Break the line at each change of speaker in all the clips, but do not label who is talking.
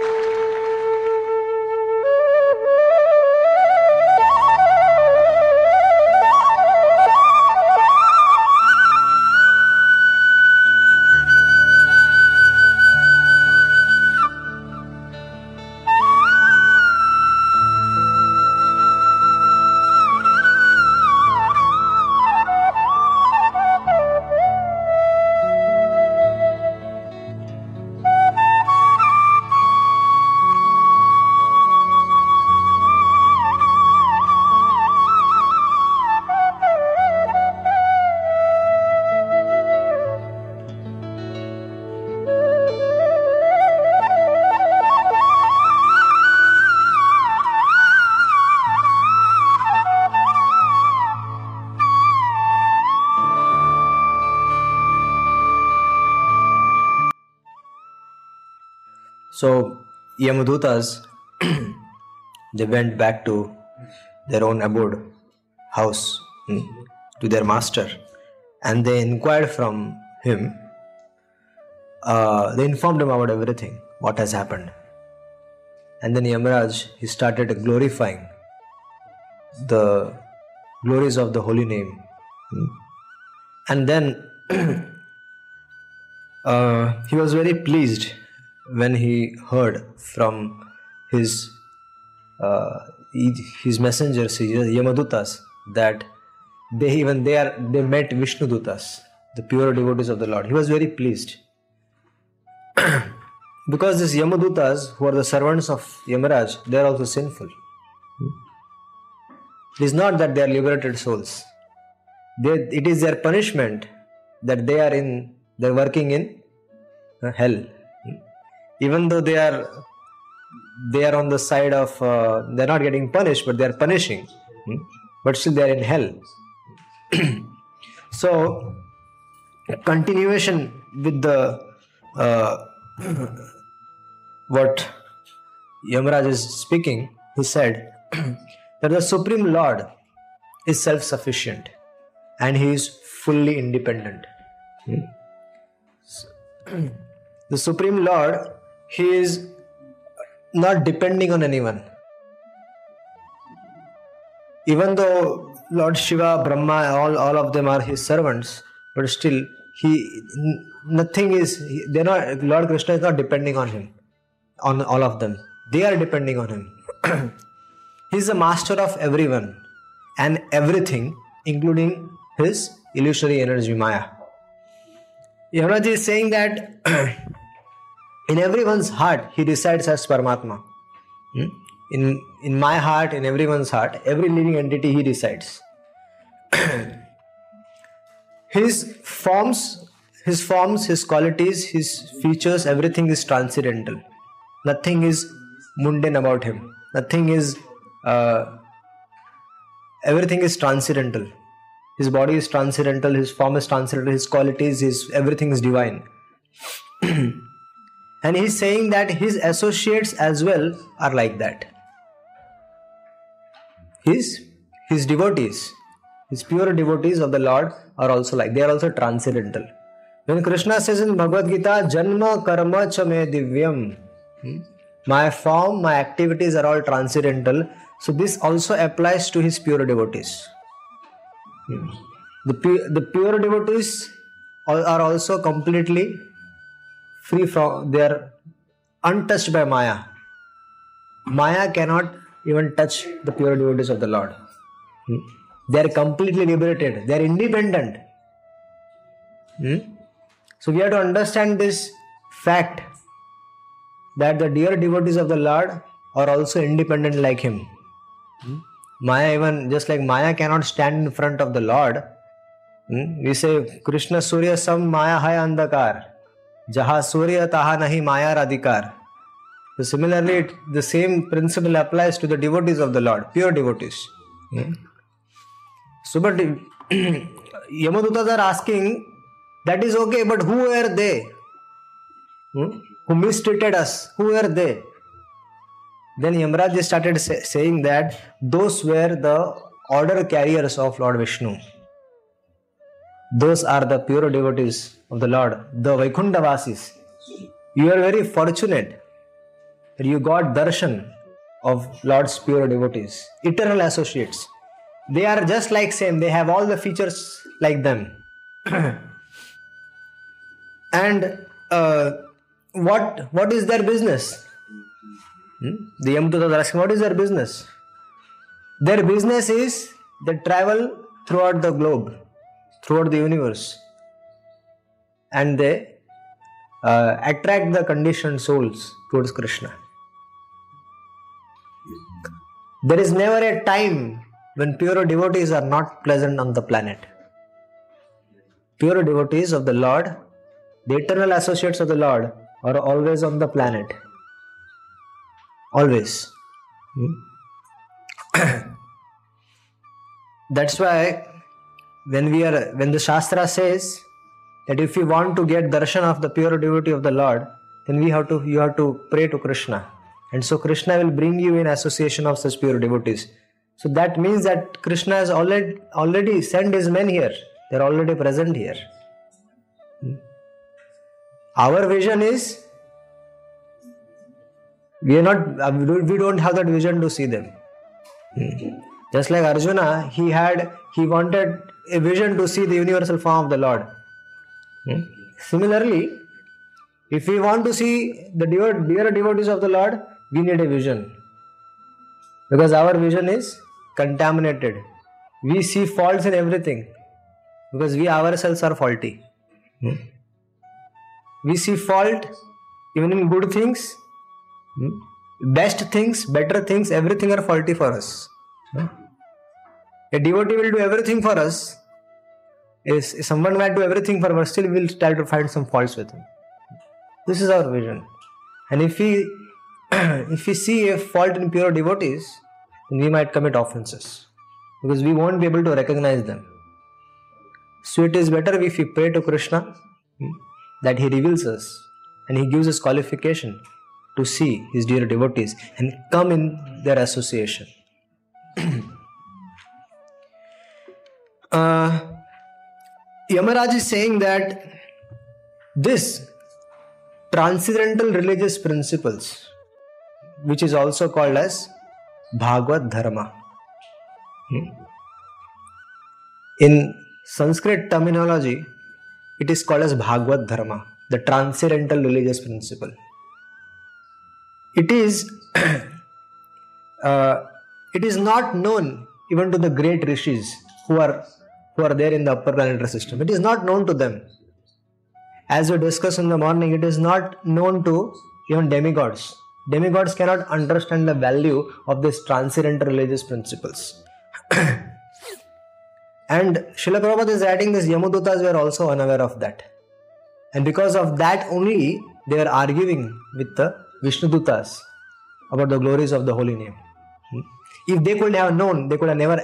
So Yamadutas they went back to their own abode, house, hmm, to their master, and they inquired from him. Uh, they informed him about everything, what has happened. And then Yamaraj he started glorifying the glories of the holy name. Hmm. And then uh, he was very pleased when he heard from his uh, his messengers, Yamadutas, that they even they are they met Vishnu Dutas, the pure devotees of the Lord. He was very pleased. because these Yamadutas, who are the servants of Yamaraj, they are also sinful. It is not that they are liberated souls. They, it is their punishment that they are in they are working in uh, hell even though they are they are on the side of uh, they're not getting punished but they're punishing hmm? but still they're in hell so continuation with the uh, what Yamraj is speaking he said that the supreme lord is self-sufficient and he is fully independent hmm? the supreme lord he is not depending on anyone. Even though Lord Shiva, Brahma, all, all of them are his servants, but still he nothing is they're not Lord Krishna is not depending on him, on all of them. They are depending on him. he is the master of everyone and everything, including his illusory energy Maya. Yamaraj is saying that in everyone's heart he resides as paramatma. Hmm? in in my heart in everyone's heart every living entity he resides. His forms his forms his qualities his features everything is transcendental. Nothing is mundane about him. Nothing is uh, everything is transcendental. His body is transcendental his form is transcendental his qualities his everything is divine And he's saying that his associates as well are like that. His, his devotees, his pure devotees of the Lord are also like, they are also transcendental. When Krishna says in Bhagavad Gita, Janma karma cha me divyam, hmm, my form, my activities are all transcendental. So this also applies to his pure devotees. Hmm. The, the pure devotees are also completely free from they are untouched by Maya. Maya cannot even touch the pure devotees of the Lord. Hmm? They are completely liberated. They are independent. Hmm? So we have to understand this fact that the dear devotees of the Lord are also independent like him. Hmm? Maya even just like Maya cannot stand in front of the Lord. We say Krishna Surya Sam Maya Hai Andakar. जहाँ सूर्य तहा. So similarly, it, the same principle applies to the devotees of the Lord, pure devotees. Hmm? So, but Yamadutas are asking, that is okay, but who were they? Hmm? Who mistreated us? Who were they? Then Yamaraj started say, saying that those were the order carriers of Lord Vishnu. Those are the pure devotees of the Lord, the Vaikuntha Vasis. You are very fortunate. That you got darshan of Lord's pure devotees, eternal associates. They are just like same. They have all the features like them. and uh, what what is their business? Hmm? The Yamdutas are asking, what is their business? Their business is they travel throughout the globe, throughout the universe, and they uh, attract the conditioned souls towards Krishna. There is never a time when pure devotees are not present on the planet. Pure devotees of the Lord, the eternal associates of the Lord, are always on the planet. Always. Hmm? That's why when we are when the Shastra says that if we want to get darshan of the pure devotee of the Lord, then we have to you have to pray to Krishna. And so Krishna will bring you in association of such pure devotees. So that means that Krishna has already already sent his men here. They're already present here. Hmm. Our vision is we are not we don't have that vision to see them. Just like Arjuna, he had he wanted a vision to see the universal form of the Lord. Hmm. Similarly, if we want to see the dear devotees of the Lord, we need a vision because our vision is contaminated we see faults in everything because we ourselves are faulty hmm? we see fault even in good things hmm? best things better things everything are faulty for us hmm? A devotee will do everything for us if someone might do everything for us still we will try to find some faults with him this is our vision and if we if we see a fault in pure devotees, we might commit offenses because we won't be able to recognize them. So it is better if we pray to Krishna hmm, that He reveals us and He gives us qualification to see His dear devotees and come in their association. uh, Yamaraj is saying that this transcendental religious principles which is also called as Bhagavad Dharma. Hmm? In Sanskrit terminology, it is called as Bhagavad Dharma, the transcendental religious principle. It is uh, it is not known even to the great rishis who are who are there in the upper planetary system. It is not known to them. As we discussed in the morning, it is not known to even demigods Demigods cannot understand the value of these transcendental religious principles. and Srila Prabhupada is writing this Yamadutas were also unaware of that. And because of that only, they were arguing with the Vishnudutas about the glories of the holy name. Hmm? If they could have known, they could have never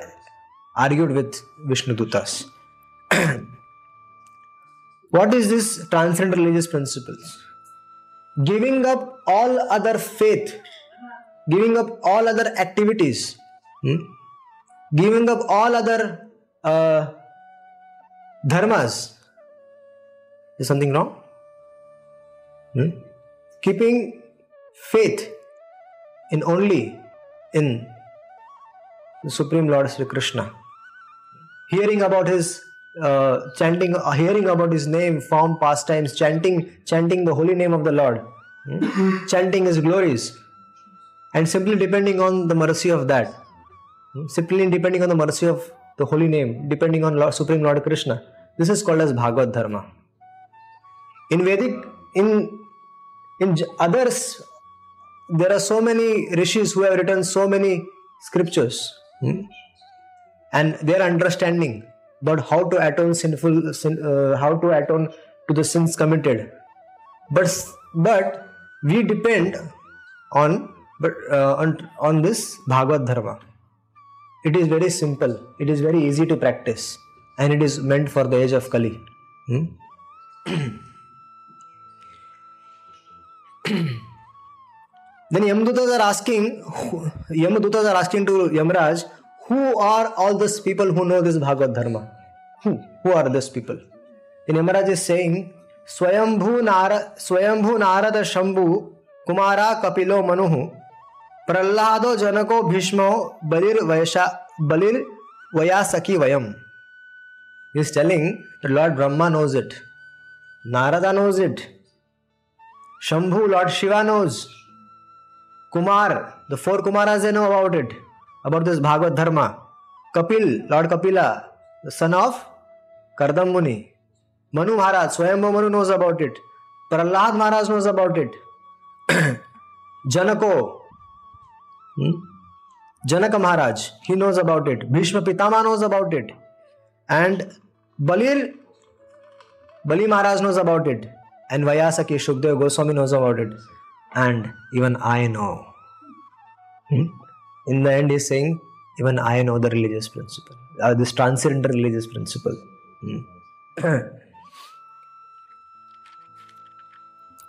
argued with Vishnudutas. what is this transcendental religious principles? giving up all other faith, giving up all other activities, hmm? giving up all other uh, dharmas. Is something wrong? Hmm? Keeping faith in only in the Supreme Lord Sri Krishna. Hearing about his uh, chanting, uh, hearing about His name, form, pastimes, chanting, chanting the holy name of the Lord, hmm? chanting His glories, and simply depending on the mercy of that, hmm? simply depending on the mercy of the holy name, depending on Lord, Supreme Lord Krishna. This is called as Bhagavad Dharma. In Vedic, in in others, there are so many rishis who have written so many scriptures, hmm? And their understanding but how to atone sinful sin, uh, how to atone to the sins committed. But but we depend on but uh, on, on this bhagavad dharma. It is very simple. It is very easy to practice and it is meant for the age of kali. Hmm? then yamadutas are asking yamadutas are asking to yamraj who are all those people who know this Bhagavad Dharma? Who? Who are those people? In Yamaraj is saying, Swayambhu, Nara, Swayambhu Narada Shambhu Kumara कपिलो Manu प्रहलादो जनको भीष्मो बलिर वयसा बलिर वयासकी वयम is telling that Lord Brahma knows it. Narada knows it. Shambhu, Lord Shiva knows. Kumar, the four Kumaras, they know about it, अबरदस्त Bhagavata dharma Kapil lord Kapila son of Kardama Muni Manu Maharaj Svayam Manu knows about it Prahlad Maharaj knows about it Janaka Janak Maharaj he knows about it Bhishma Pitamah knows about it and बलिर Bali Maharaj knows about it and Vaiyasaki Sukadev Goswami knows about it and even I know In the end, he's saying, even I know the religious principle, uh, this transcendental religious principle. Hmm.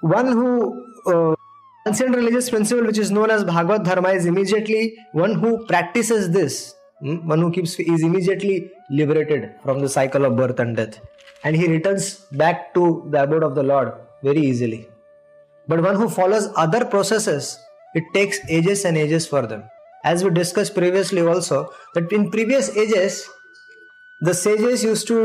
one who uh, transcendent religious principle which is known as bhagavad dharma is immediately one who practices this. Hmm, one who keeps is immediately liberated from the cycle of birth and death. And he returns back to the abode of the lord very easily. But one who follows other processes it takes ages and ages for them as we discussed previously also that in previous ages the sages used to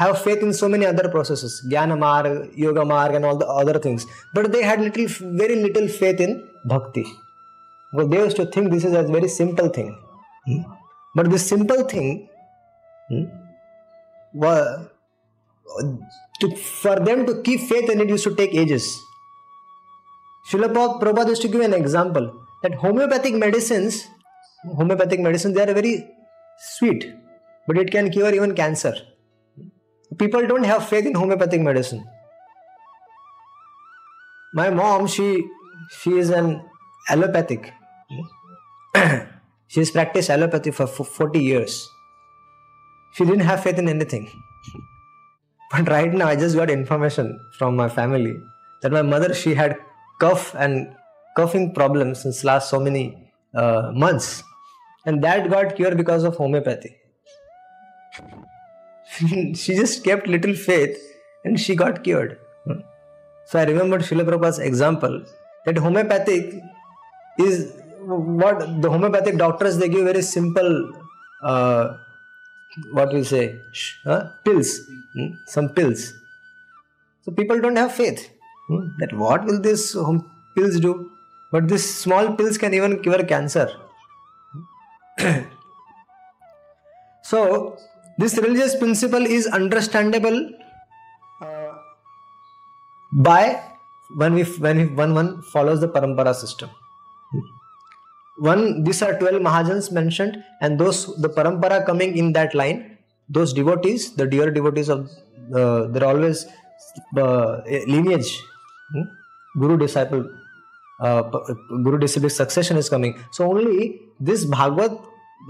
have faith in so many other processes jnana marg yoga marg and all the other things. But they had little very little faith in bhakti. Well, they used to think this is a very simple thing. Hmm? but this simple thing hmm, to, for them to keep faith in it used to take ages. Srila Prabhupada used to give an example that homeopathic medicines homeopathic medicines they are very sweet but it can cure even cancer people don't have faith in homeopathic medicine. My mom, she she is an allopathic. she has practiced allopathy for 40 years. She didn't have faith in anything. But right now, I just got information from my family that my mother she had cough and coughing problems since last so many uh, months, and that got cured because of homeopathy. she just kept little faith and she got cured. So I remembered Srila Prabhupada's example that homeopathic is what the homeopathic doctors they give very simple uh, what we say pills hmm? some pills so people don't have faith hmm? that what will this pills do but these small pills can even cure cancer so this religious principle is understandable uh, by when we when we, one follows the parampara system. One these are twelve mahajans mentioned, and those the parampara coming in that line, those devotees, the dear devotees of uh, they're always uh, lineage, hmm? guru disciple, uh, guru disciple succession is coming. So only this Bhagavad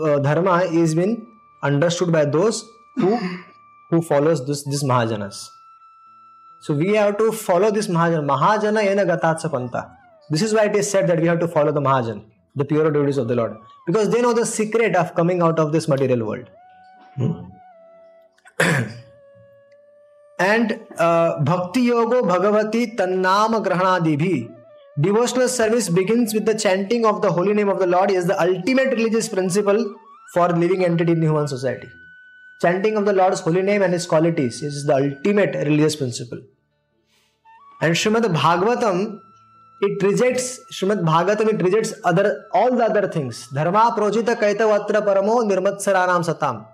uh, dharma is been understood by those who who follows this this mahajanas so we have to follow this mahajana mahajana ena gatatsa panta this is why it is said that we have to follow the mahajan the pure devotees of the lord because they know the secret of coming out of this material world hmm? and uh, bhakti yogo bhagavati tannam grahanadibhi devotional service begins with the chanting of the holy name of the lord is the ultimate religious principle for living entity in human society. Chanting of the Lord's holy name and his qualities is the ultimate religious principle. And Srimad Bhagavatam, it rejects Srimad Bhagavatam, it rejects other all the other things. Dharma projita kaitavatra paramo nirmatsaranam satam.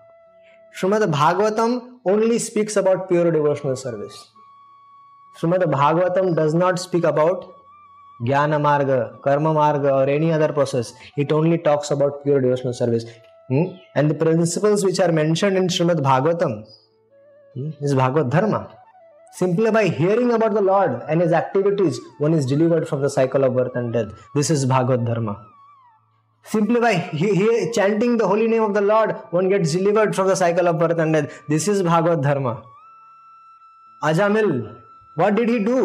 Srimad Bhagavatam only speaks about pure devotional service. Srimad Bhagavatam does not speak about ज्ञान मार्ग, कर्म मार्ग और any other process it only talks about pure devotional service and the principles which are mention in Srimad Bhagavatam is Bhagavata dharma simply by hearing about the lord and his activities one is delivered from the cycle of birth and death this is Bhagavata dharma simply by chanting the holy name of the lord one get delivered from the cycle of birth and death this is Bhagavata dharma Ajamila what did he do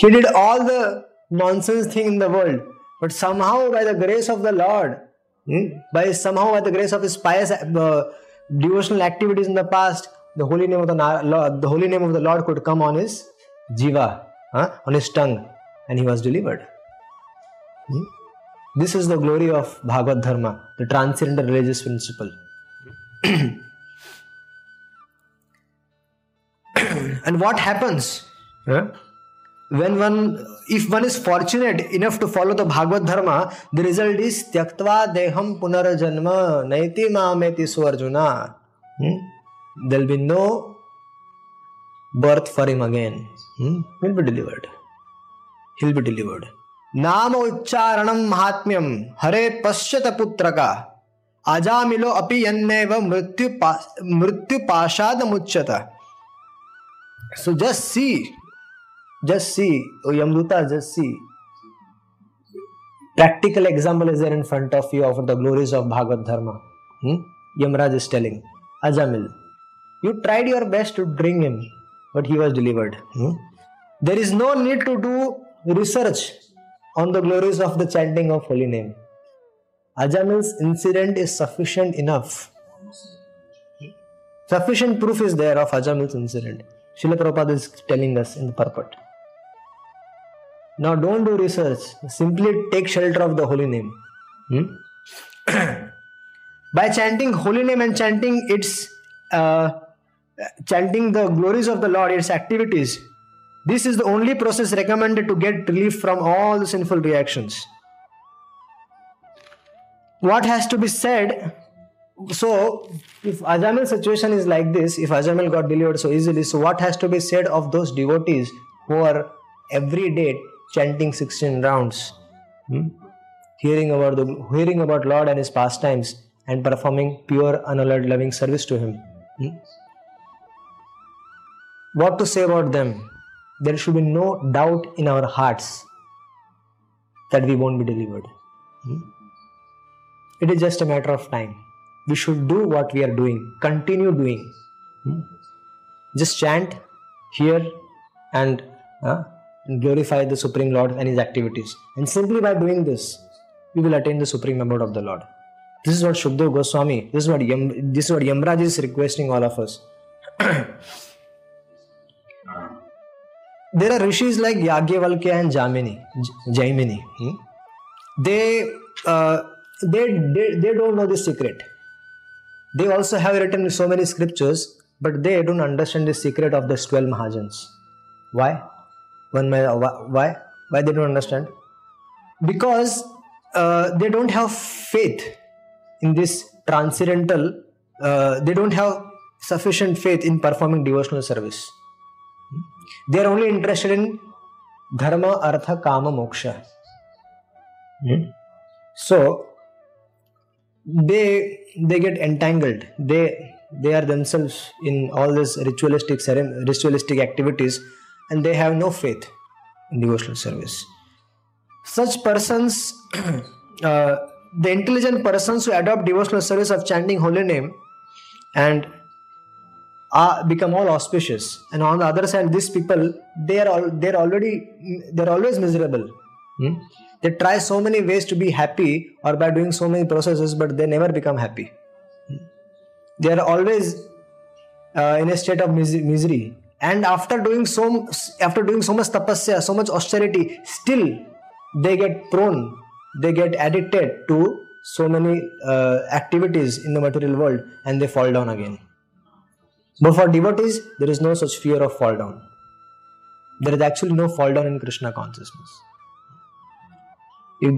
He did all the nonsense thing in the world but somehow, by the grace of the Lord, hmm, by somehow by the grace of His pious uh, devotional activities in the past, the holy name of the, Lord, the holy name of the Lord could come on his jiva, on his tongue and he was delivered. Hmm? This is the glory of Bhagavad Dharma, the transcendental religious principle. and what happens huh? when one, if one is fortunate enough to follow the Bhagavad Dharma, the result is Tyaktva Deham Punarajanma Naiti Mameti Suarjuna. Hmm? There will be no birth for him again. Hmm? He'll be delivered. He'll be delivered. नाम उच्चारणम महात्म्यम हरे पश्यत पुत्र का अजामिलो अपि यन्नेव मृत्यु पा, मृत्यु पाशाद मुच्यत so just see just see, oh, O Yamduta, just see. Practical example is there in front of you of the glories of Bhagavad Dharma. Hmm? Yamraj is telling, Ajamil, you tried your best to bring him, but he was delivered. Hmm? There is no need to do research on the glories of the chanting of holy name. Ajamil's incident is sufficient enough. Sufficient proof is there of Ajamil's incident. Srila Prabhupada is telling us in the purport. Now don't do research. Simply take shelter of the holy name. Hmm? By chanting holy name and chanting its uh, chanting the glories of the Lord, its activities, this is the only process recommended to get relief from all the sinful reactions. What has to be said? So, if Ajamil's situation is like this, if Ajamil got delivered so easily, so what has to be said of those devotees who are every day chanting 16 rounds, hmm? hearing about the hearing about Lord and His pastimes, and performing pure, unalloyed, loving service to Him? Hmm? What to say about them? there should be no doubt in our hearts that we won't be delivered. Hmm? It is just a matter of time. We should do what we are doing, continue doing. Hmm? Just chant, hear, and uh, glorify the Supreme Lord and His activities. And simply by doing this, we will attain the supreme abode of the Lord. This is what Shukdev Goswami, this is what Yam, this is what Yamraj is requesting all of us. there are rishis like Yagyavalkya and Jamini, Jaimini. Hmm? They, uh, they, they, they don't know the secret. They also have written so many scriptures, but they don't understand the secret of the 12 Mahajans. Why? One may, why? Why they don't understand? Because uh, they don't have faith in this transcendental, uh, they don't have sufficient faith in performing devotional service they are only interested in dharma, artha, kama, moksha. Hmm? So they they get entangled. They they are themselves in all these ritualistic ritualistic activities, and they have no faith in devotional service. Such persons, uh, the intelligent persons who adopt devotional service of chanting holy name and are become all auspicious and on the other side these people they are all they're already they're always miserable hmm? they try so many ways to be happy or by doing so many processes but they never become happy hmm? they are always uh, in a state of mis- misery and after doing so after doing so much tapasya so much austerity still they get prone they get addicted to so many uh, activities in the material world and they fall down again but for devotees, there is no such fear of fall down. There is actually no fall down in Krishna consciousness. It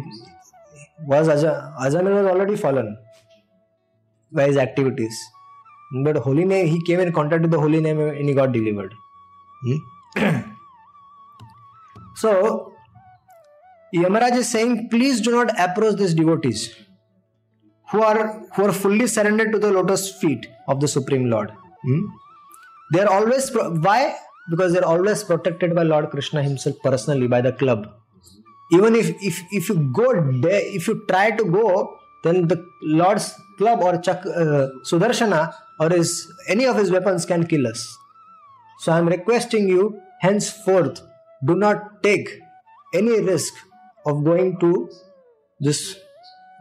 was Aja, Ajamil was already fallen by his activities. But holy name, he came in contact with the holy name and he got delivered. Hmm? so, Yamaraj is saying, please do not approach these devotees who are who are fully surrendered to the lotus feet of the Supreme Lord. Hmm? They are always why? Because they are always protected by Lord Krishna Himself personally by the club. Even if if if you go if you try to go, then the Lord's club or Chak, uh, Sudarshana or his any of his weapons can kill us. So I am requesting you henceforth, do not take any risk of going to this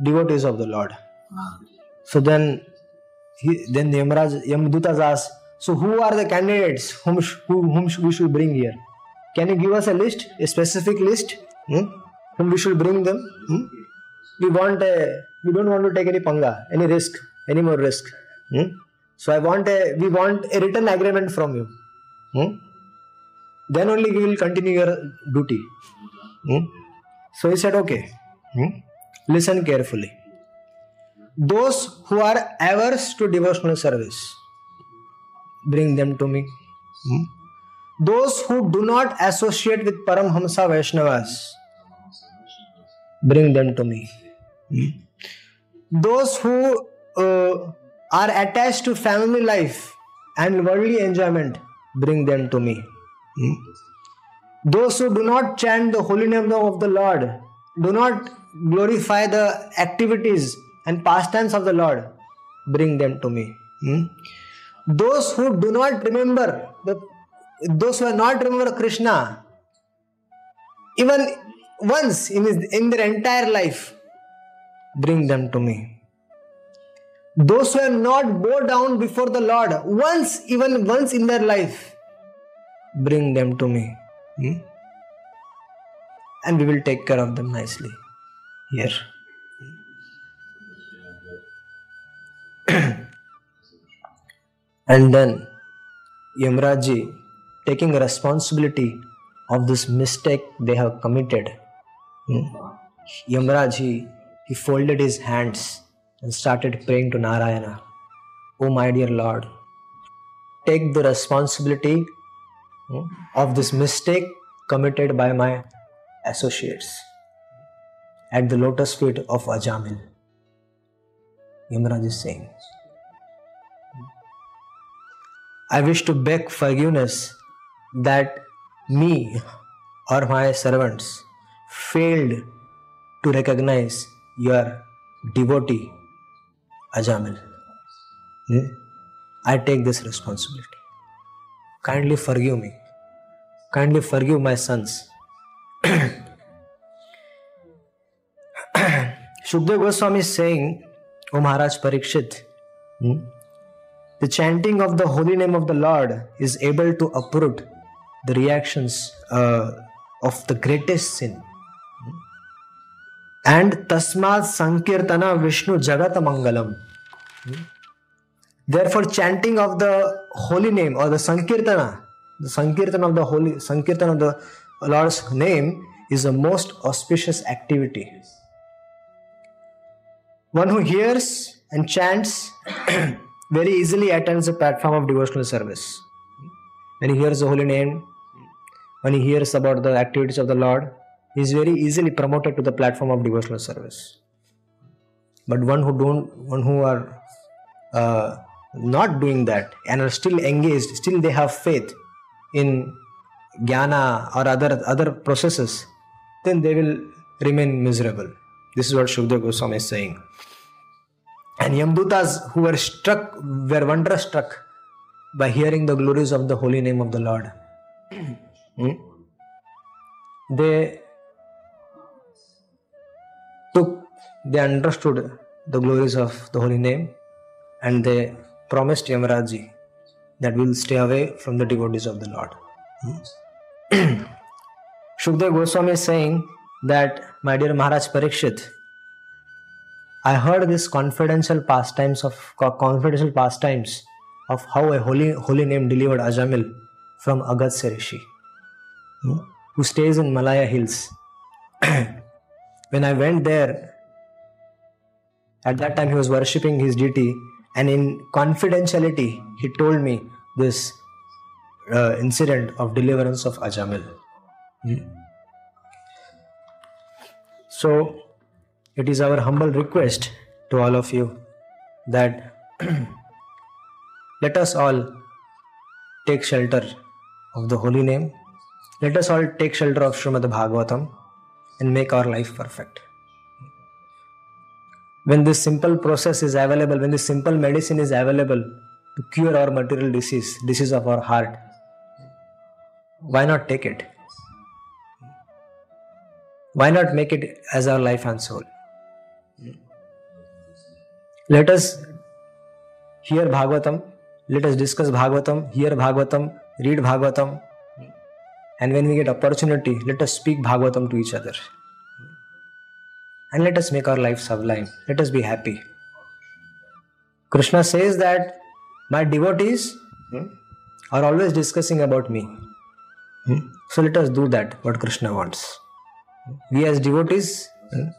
devotees of the Lord. So then he, then Yamraj, Yamdutas asked, so who are the candidates whom, who, whom we should bring here? Can you give us a list, a specific list? Hmm? Whom we should bring them? Hmm? We want a, we don't want to take any panga, any risk, any more risk. Hmm? So I want a, we want a written agreement from you. Hmm? Then only we will continue your duty. Hmm? So he said, okay, hmm? listen carefully. Those who are averse to devotional service, bring them to me. Hmm? Those who do not associate with Paramhamsa Vaishnavas, bring them to me. Hmm? Those who uh, are attached to family life and worldly enjoyment, bring them to me. Hmm? Those who do not chant the holy name of the Lord, do not glorify the activities and pastimes of the Lord, bring them to me. Hmm? Those who do not remember, the, those who are not remember Krishna, even once in, his, in their entire life, bring them to me. Those who have not bowed down before the Lord once, even once in their life, bring them to me. Hmm? And we will take care of them nicely here. and then Yamraji taking responsibility of this mistake they have committed. Hmm? Yamraj, he, he folded his hands and started praying to Narayana. Oh, my dear Lord, take the responsibility hmm, of this mistake committed by my associates at the lotus feet of Ajamil. Yamraj is saying, I wish to beg forgiveness that me or my servants failed to recognize your devotee Ajamil. Hmm? I take this responsibility. Kindly forgive me. Kindly forgive my sons. Shukdev Goswami is saying, O Maharaj Parikshit, hmm? the chanting of the holy name of the Lord is able to uproot the reactions uh, of the greatest sin. And Tasmat Sankirtana Vishnu Jagat Mangalam. Therefore, chanting of the holy name or the Sankirtana, the Sankirtan of the holy Sankirtan of the Lord's name is the most auspicious activity. One who hears and chants very easily attends the platform of devotional service. When he hears the holy name, when he hears about the activities of the Lord, is very easily promoted to the platform of devotional service. But one who don't, one who are uh, not doing that and are still engaged, still they have faith in jnana or other other processes, then they will remain miserable. This is what Shukdev Goswami is saying. And Yamdutas who were struck were wonderstruck by hearing the glories of the holy name of the Lord. Hmm? They they understood the glories of the holy name and they promised Yamaraji that we will stay away from the devotees of the Lord. Hmm? Shukdev Goswami is saying that, my dear Maharaj Parikshit, I heard this confidential pastimes of confidential pastimes of how a holy holy name delivered Ajamil from Agastya Rishi, hmm, who stays in Malaya Hills. when I went there, at that time he was worshipping his deity, and in confidentiality he told me this uh, incident of deliverance of Ajamil. Hmm. So it is our humble request to all of you that let us all take shelter of the holy name. Let us all take shelter of Srimad Bhagavatam and make our life perfect. When this simple process is available, when this simple medicine is available to cure our material disease, disease of our heart, why not take it? Why not make it as our life and soul? Let us hear Bhagavatam, let us discuss Bhagavatam, hear Bhagavatam, read Bhagavatam, And when we get opportunity, let us speak Bhagavatam to each other. And let us make our life sublime. Let us be happy. Krishna says that my devotees hmm, are always discussing about me. Hmm? So let us do that, what Krishna wants. We as devotees, hmm,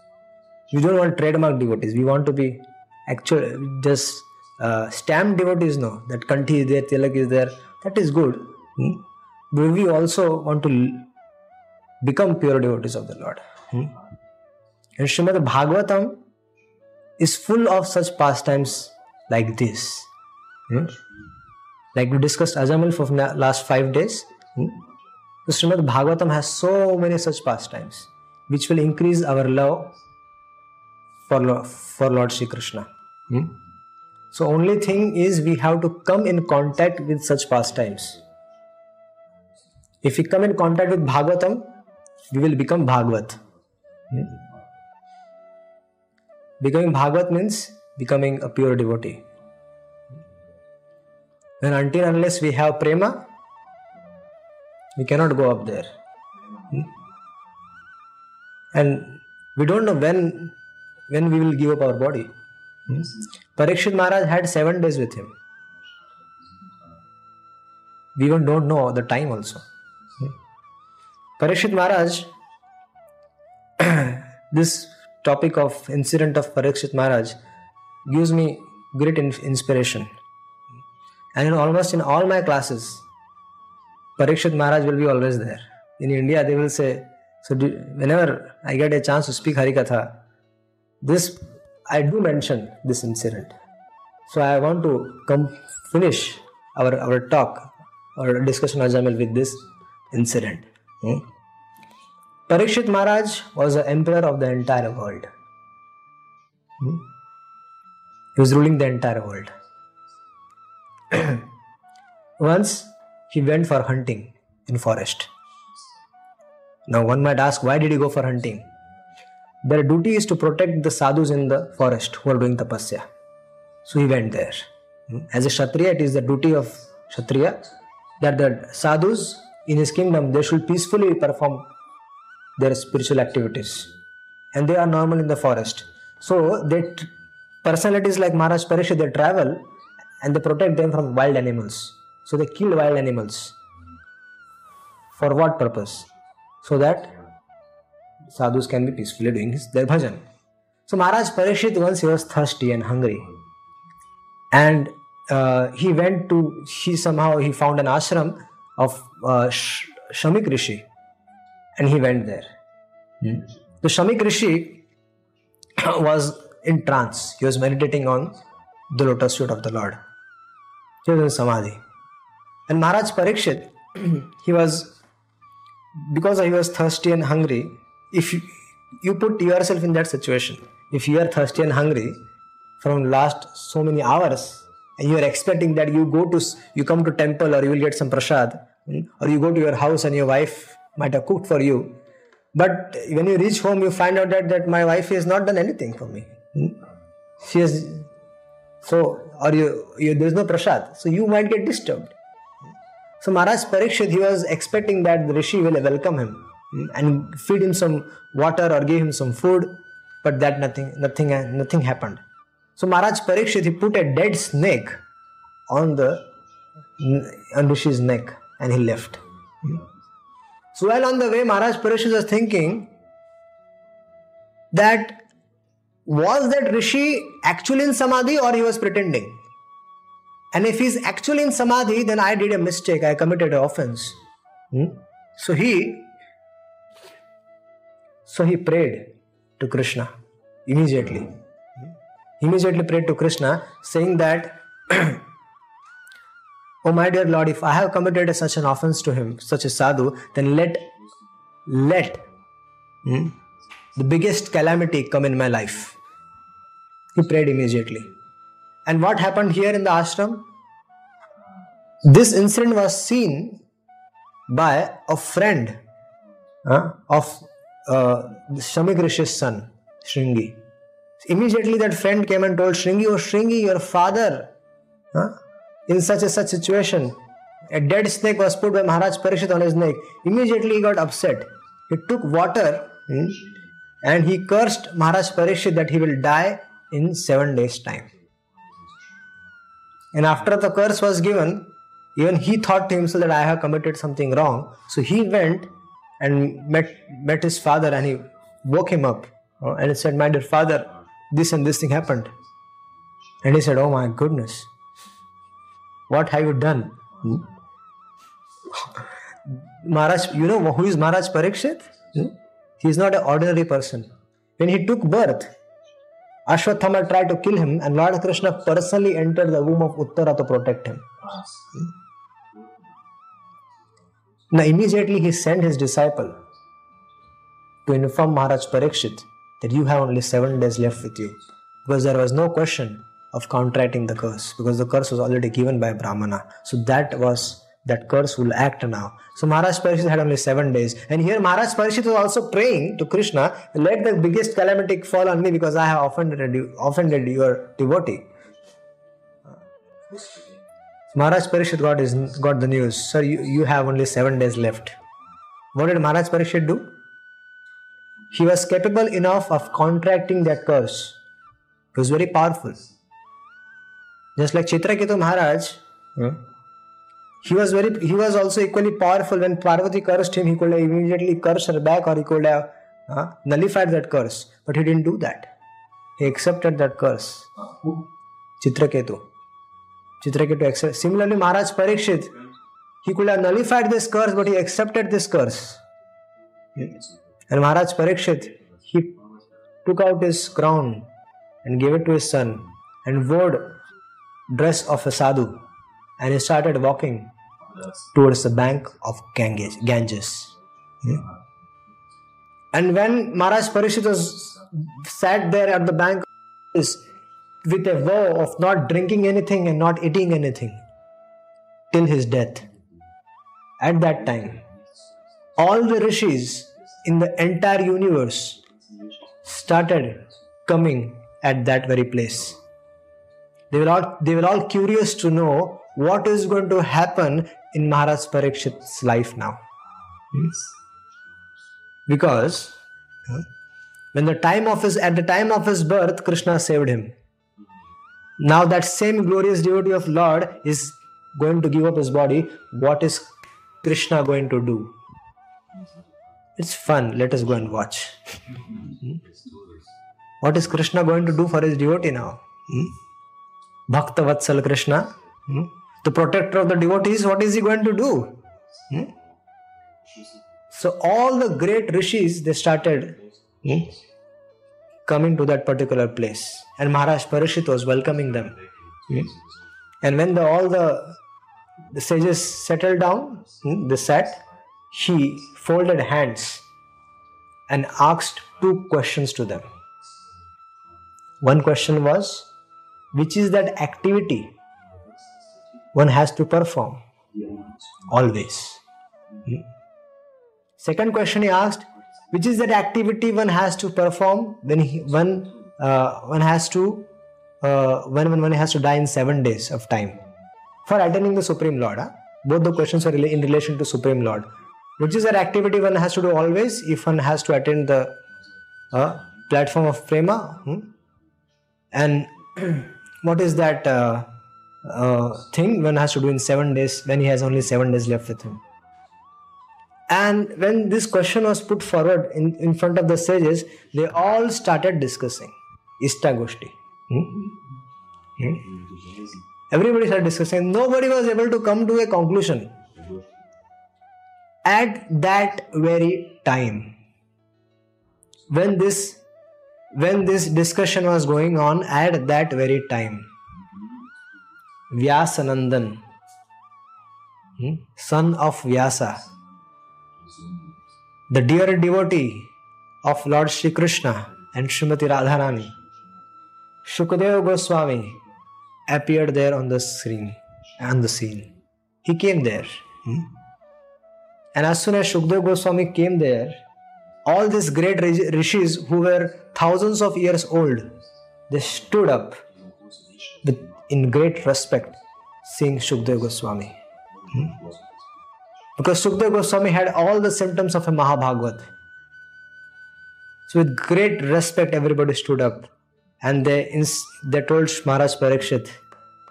we don't want trademark devotees. We want to be actual, just uh, stamp devotees. No, that Kanti is there, Tilak is there. That is good. Hmm? But we also want to become pure devotees of the Lord. Hmm? And Srimad Bhagavatam is full of such pastimes like this. Hmm? Like we discussed Ajamil for last five days. Hmm? The Srimad Bhagavatam has so many such pastimes which will increase our love for, for Lord Sri Krishna. Hmm? So only thing is we have to come in contact with such pastimes. If we come in contact with Bhagavatam, we will become Bhagavat. Hmm? Becoming Bhagavat means becoming a pure devotee. And until unless we have prema, we cannot go up there. Hmm? And we don't know when when we will give up our body. Hmm? Parikshit Maharaj had seven days with him. We even don't know the time also. Hmm? Parikshit Maharaj, this topic of incident of Parikshit Maharaj gives me great inspiration. And in almost in all my classes, Parikshit Maharaj will be always there. In India, they will say, so do, whenever I get a chance to speak Harikatha, this I do mention this incident. So I want to come finish our, our talk or discussion Ajamil with this incident. Hmm? Parikshit Maharaj was the emperor of the entire world. Hmm? He was ruling the entire world. Once he went for hunting in forest. Now one might ask why did he go for hunting? Their duty is to protect the sadhus in the forest who are doing tapasya. So he went there. Hmm? As a Kshatriya, it is the duty of Kshatriya that the sadhus in his kingdom they should peacefully perform their spiritual activities. And they are normal in the forest. So they personalities like Maharaj Parikshit they travel and they protect them from wild animals. So they kill wild animals. For what purpose? So that sadhus can be peacefully doing his, their bhajan. So Maharaj Parikshit once he was thirsty and hungry. And uh, he went to, he somehow, he found an ashram of uh, Shamik Rishi. And he went there. Hmm. The Shamik Rishi was in trance. He was meditating on the lotus feet of the Lord. He was in samadhi. And Maharaj Parikshit, he was, because he was thirsty and hungry, if you, you put yourself in that situation, if you are thirsty and hungry from last so many hours, and you are expecting that you go to, you come to temple or you will get some prasad, hmm, or you go to your house and your wife might have cooked for you, but when you reach home, you find out that, that my wife has not done anything for me. Hmm? She has so or you, you there's no prasad, so you might get disturbed. So Maharaj Parikshit, he was expecting that the rishi will welcome him hmm, and feed him some water or give him some food, but that nothing, nothing, nothing happened. So Maharaj Parikshit, he put a dead snake on the on Rishi's neck and he left. Hmm. So while on the way, Maharaj Parikshit was thinking that was that Rishi actually in Samadhi or he was pretending? And if he's actually in Samadhi, then I did a mistake, I committed an offense. Hmm? So he so he prayed to Krishna immediately. He immediately prayed to Krishna, saying that, Oh my dear Lord, if I have committed such an offense to him, such a sadhu, then let let hmm, the biggest calamity come in my life. He prayed immediately. And what happened here in the ashram? This incident was seen by a friend of uh, Shamik Rishi's son, Shringi. Immediately that friend came and told Shringi, Oh Shringi, your father, in such a such situation, a dead snake was put by Maharaj Parikshit on his neck, immediately he got upset. He took water hmm, and he cursed Maharaj Parikshit that he will die in seven days' time. And after the curse was given, even he thought to himself that I have committed something wrong. So he went and met, met his father and he woke him up uh, and he said, My dear father, this and this thing happened. And he said, Oh my goodness, what have you done? Hmm? Maharaj, you know who is Maharaj Parikshit? Hmm? He is not an ordinary person. When he took birth, Ashwathama tried to kill him, and Lord Krishna personally entered the womb of Uttara to protect him. Now, immediately he sent his disciple to inform Maharaj Parikshit that you have only seven days left with you because there was no question of contracting the curse because the curse was already given by Brahmana. So that was that curse will act now. So Maharaj Parikshit had only seven days. And here Maharaj Parikshit was also praying to Krishna, let the biggest calamity fall on me because I have offended, offended your devotee. Maharaj Parikshit got, his, got the news, sir, you, you have only seven days left. What did Maharaj Parikshit do? He was capable enough of contracting that curse. He was very powerful. Just like Chitraketu Maharaj he was very he was also equally powerful when Parvati cursed him he could immediately curse her back और he nullified that curse but he didn't do that he accepted that curse Chitraketu Chitraketu accept similarly Maharaj Parikshit he could nullified this curse but he accepted this curse and Maharaj Parikshit he took out this crown and give it to his son and word dress of a sadhu and he started walking towards the bank of Ganges. Hmm? And when Maharaj Parikshit was sat there at the bank with a vow of not drinking anything and not eating anything till his death, at that time, all the rishis in the entire universe started coming at that very place. They were all they were all curious to know what is going to happen in Maharaj Parikshit's life now. Yes. Because when the time of his at the time of his birth, Krishna saved him. Now that same glorious devotee of Lord is going to give up his body. What is Krishna going to do? It's fun. Let us go and watch. Hmm? what is Krishna going to do for his devotee now? Hmm? Bhakta Krishna. Hmm? the protector of the devotees, what is he going to do? Hmm? So all the great rishis they started hmm, coming to that particular place, and Maharaj Parikshit was welcoming them. Hmm? And when the, all the the sages settled down, hmm, they sat. He folded hands and asked two questions to them. One question was, which is that activity one has to perform always. Hmm? Second question he asked, which is that activity one has to perform when he, one uh, one has to uh, when, when one has to die in seven days of time for attaining the Supreme Lord. Huh? Both the questions are in relation to Supreme Lord. Which is that activity one has to do always if one has to attain the uh, platform of prema? Hmm? And what is that? Uh, uh, thing one has to do in seven days when he has only seven days left with him. And when this question was put forward in, in front of the sages, they all started discussing Ishta Goshti. Hmm? Hmm? Everybody started discussing. Nobody was able to come to a conclusion. At that very time, when this when this discussion was going on, at that very time, Vyasanandan, hmm? son of Vyasa, the dear devotee of Lord Shri Krishna and Srimati Radharani, Shukadeva Goswami appeared there on the screen, on the scene. He came there. Hmm? And as soon as Shukadeva Goswami came there, all these great rishis who were thousands of years old, they stood up with in great respect seeing Shukdev Goswami. Hmm? Because Shukdev Goswami had all the symptoms of a Mahabhagavat. So, with great respect, everybody stood up and they, ins- they told Maharaj Parikshit,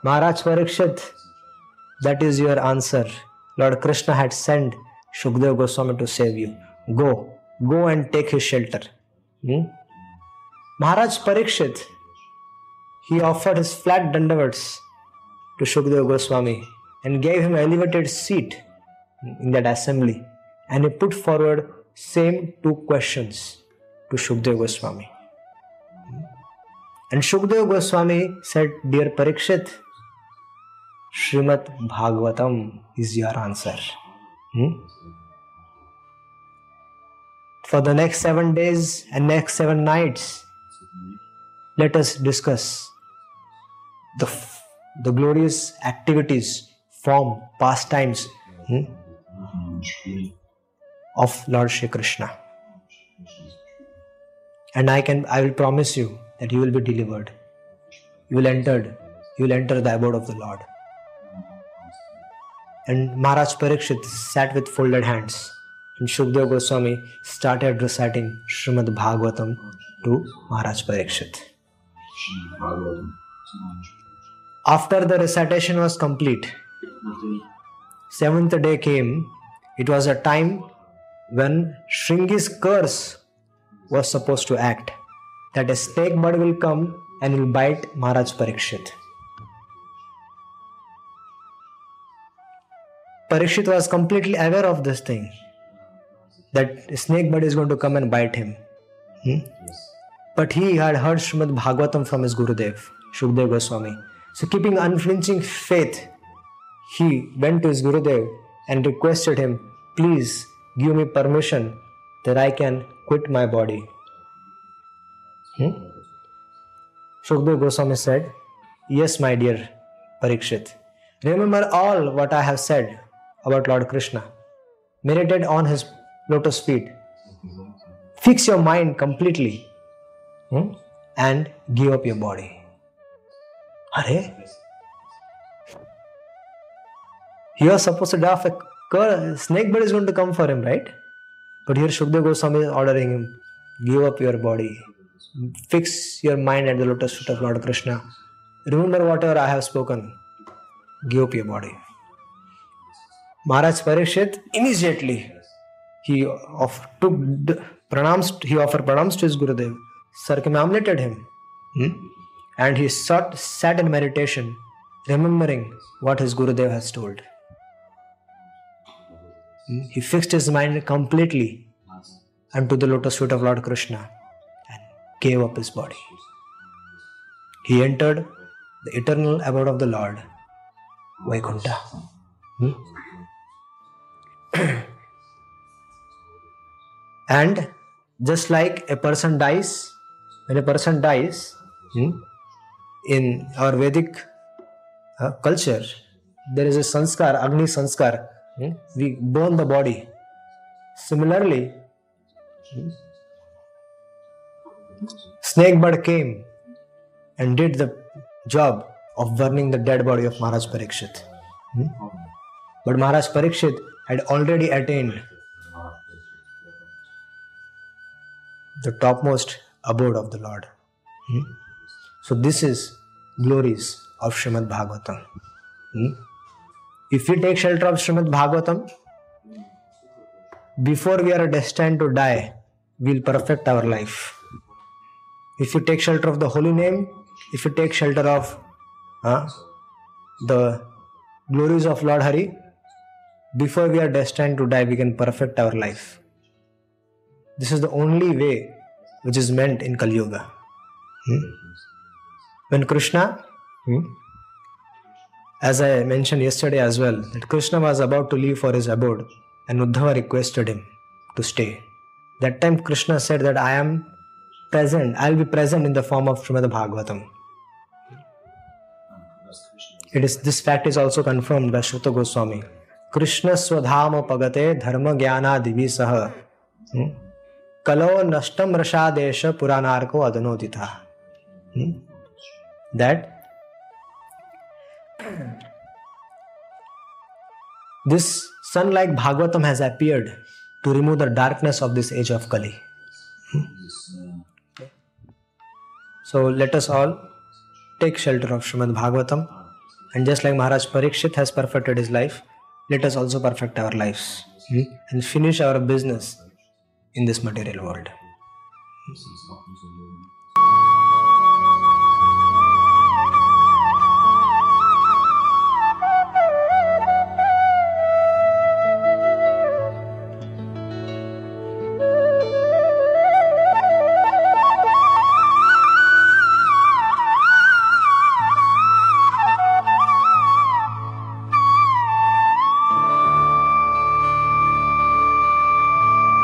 Maharaj Parikshit, that is your answer. Lord Krishna had sent Shukdev Goswami to save you. Go, go and take his shelter. Hmm? Maharaj Parikshit, he offered his flat dandavats to Shukdev Goswami and gave him elevated seat in that assembly. And he put forward same two questions to Shukdev Goswami. And Shukdev Goswami said, Dear Parikshit, Srimad Bhagavatam is your answer. Hmm? For the next seven days and next seven nights, let us discuss the, the glorious activities, form, pastimes hmm, of Lord Shri Krishna. And I can I will promise you that you will be delivered. You will enter, you will enter the abode of the Lord. And Maharaj Parikshit sat with folded hands. And Shukdev Goswami started reciting Srimad Bhagavatam to Maharaj Parikshit. After the recitation was complete, seventh day came. It was a time when Shringi's curse was supposed to act. That a snake bird will come and will bite Maharaj Parikshit. Parikshit was completely aware of this thing that snake bird is going to come and bite him. Hmm? But he had heard Srimad Bhagavatam from his Gurudev, Shukdev Goswami. So, keeping unflinching faith, he went to his Gurudev and requested him, Please give me permission that I can quit my body. Hmm? Shukdev Goswami said, Yes, my dear Parikshit. Remember all what I have said about Lord Krishna. Meditate on his lotus feet. Fix your mind completely hmm? and give up your body. Hare? He was supposed to die a snake bird is going to come for him, right? But here Shukdev Goswami is ordering him, give up your body. Fix your mind at the lotus feet of Lord Krishna. Remember whatever I have spoken. Give up your body. Maharaj Parikshit immediately he of, took the pranams, he offered pranams to his Gurudev, circumambulated him, hmm? and he sat, sat in meditation, remembering what his Gurudev has told. Hmm? He fixed his mind completely unto the lotus feet of Lord Krishna and gave up his body. He entered the eternal abode of the Lord, Vaikuntha. Hmm? And just like a person dies when a person dies hmm, in our vedic uh, culture there is a sanskar agni sanskar hmm, we burn the body similarly hmm, snake bird came and did the job of burning the dead body of maharaj parikshit Hmm? but maharaj parikshit had already attained the topmost abode of the Lord. Hmm? So this is glories of Srimad Bhagavatam. Hmm? If we take shelter of Srimad Bhagavatam, before we are destined to die, we'll perfect our life. If you take shelter of the holy name, if you take shelter of uh, the glories of Lord Hari, before we are destined to die, we can perfect our life. This is the only way which is meant in Kali Yuga. Hmm? When Krishna, hmm, as I mentioned yesterday as well, that Krishna was about to leave for his abode and Uddhava requested him to stay. That time Krishna said that I am present, I will be present in the form of Srimad Bhagavatam. It is this fact is also confirmed by Suta Goswami. Krishna swadhama pagate dharma saha. Hmm? कलो नष्टम रसादेश पुराणार्को अदनोदिता that this sun like Bhagavatam has appeared to remove the darkness of this age of Kali so let us all take shelter of Srimad Bhagavatam and just like Maharaj Parikshit has perfected his life let us also perfect our life and finish our business in this material world.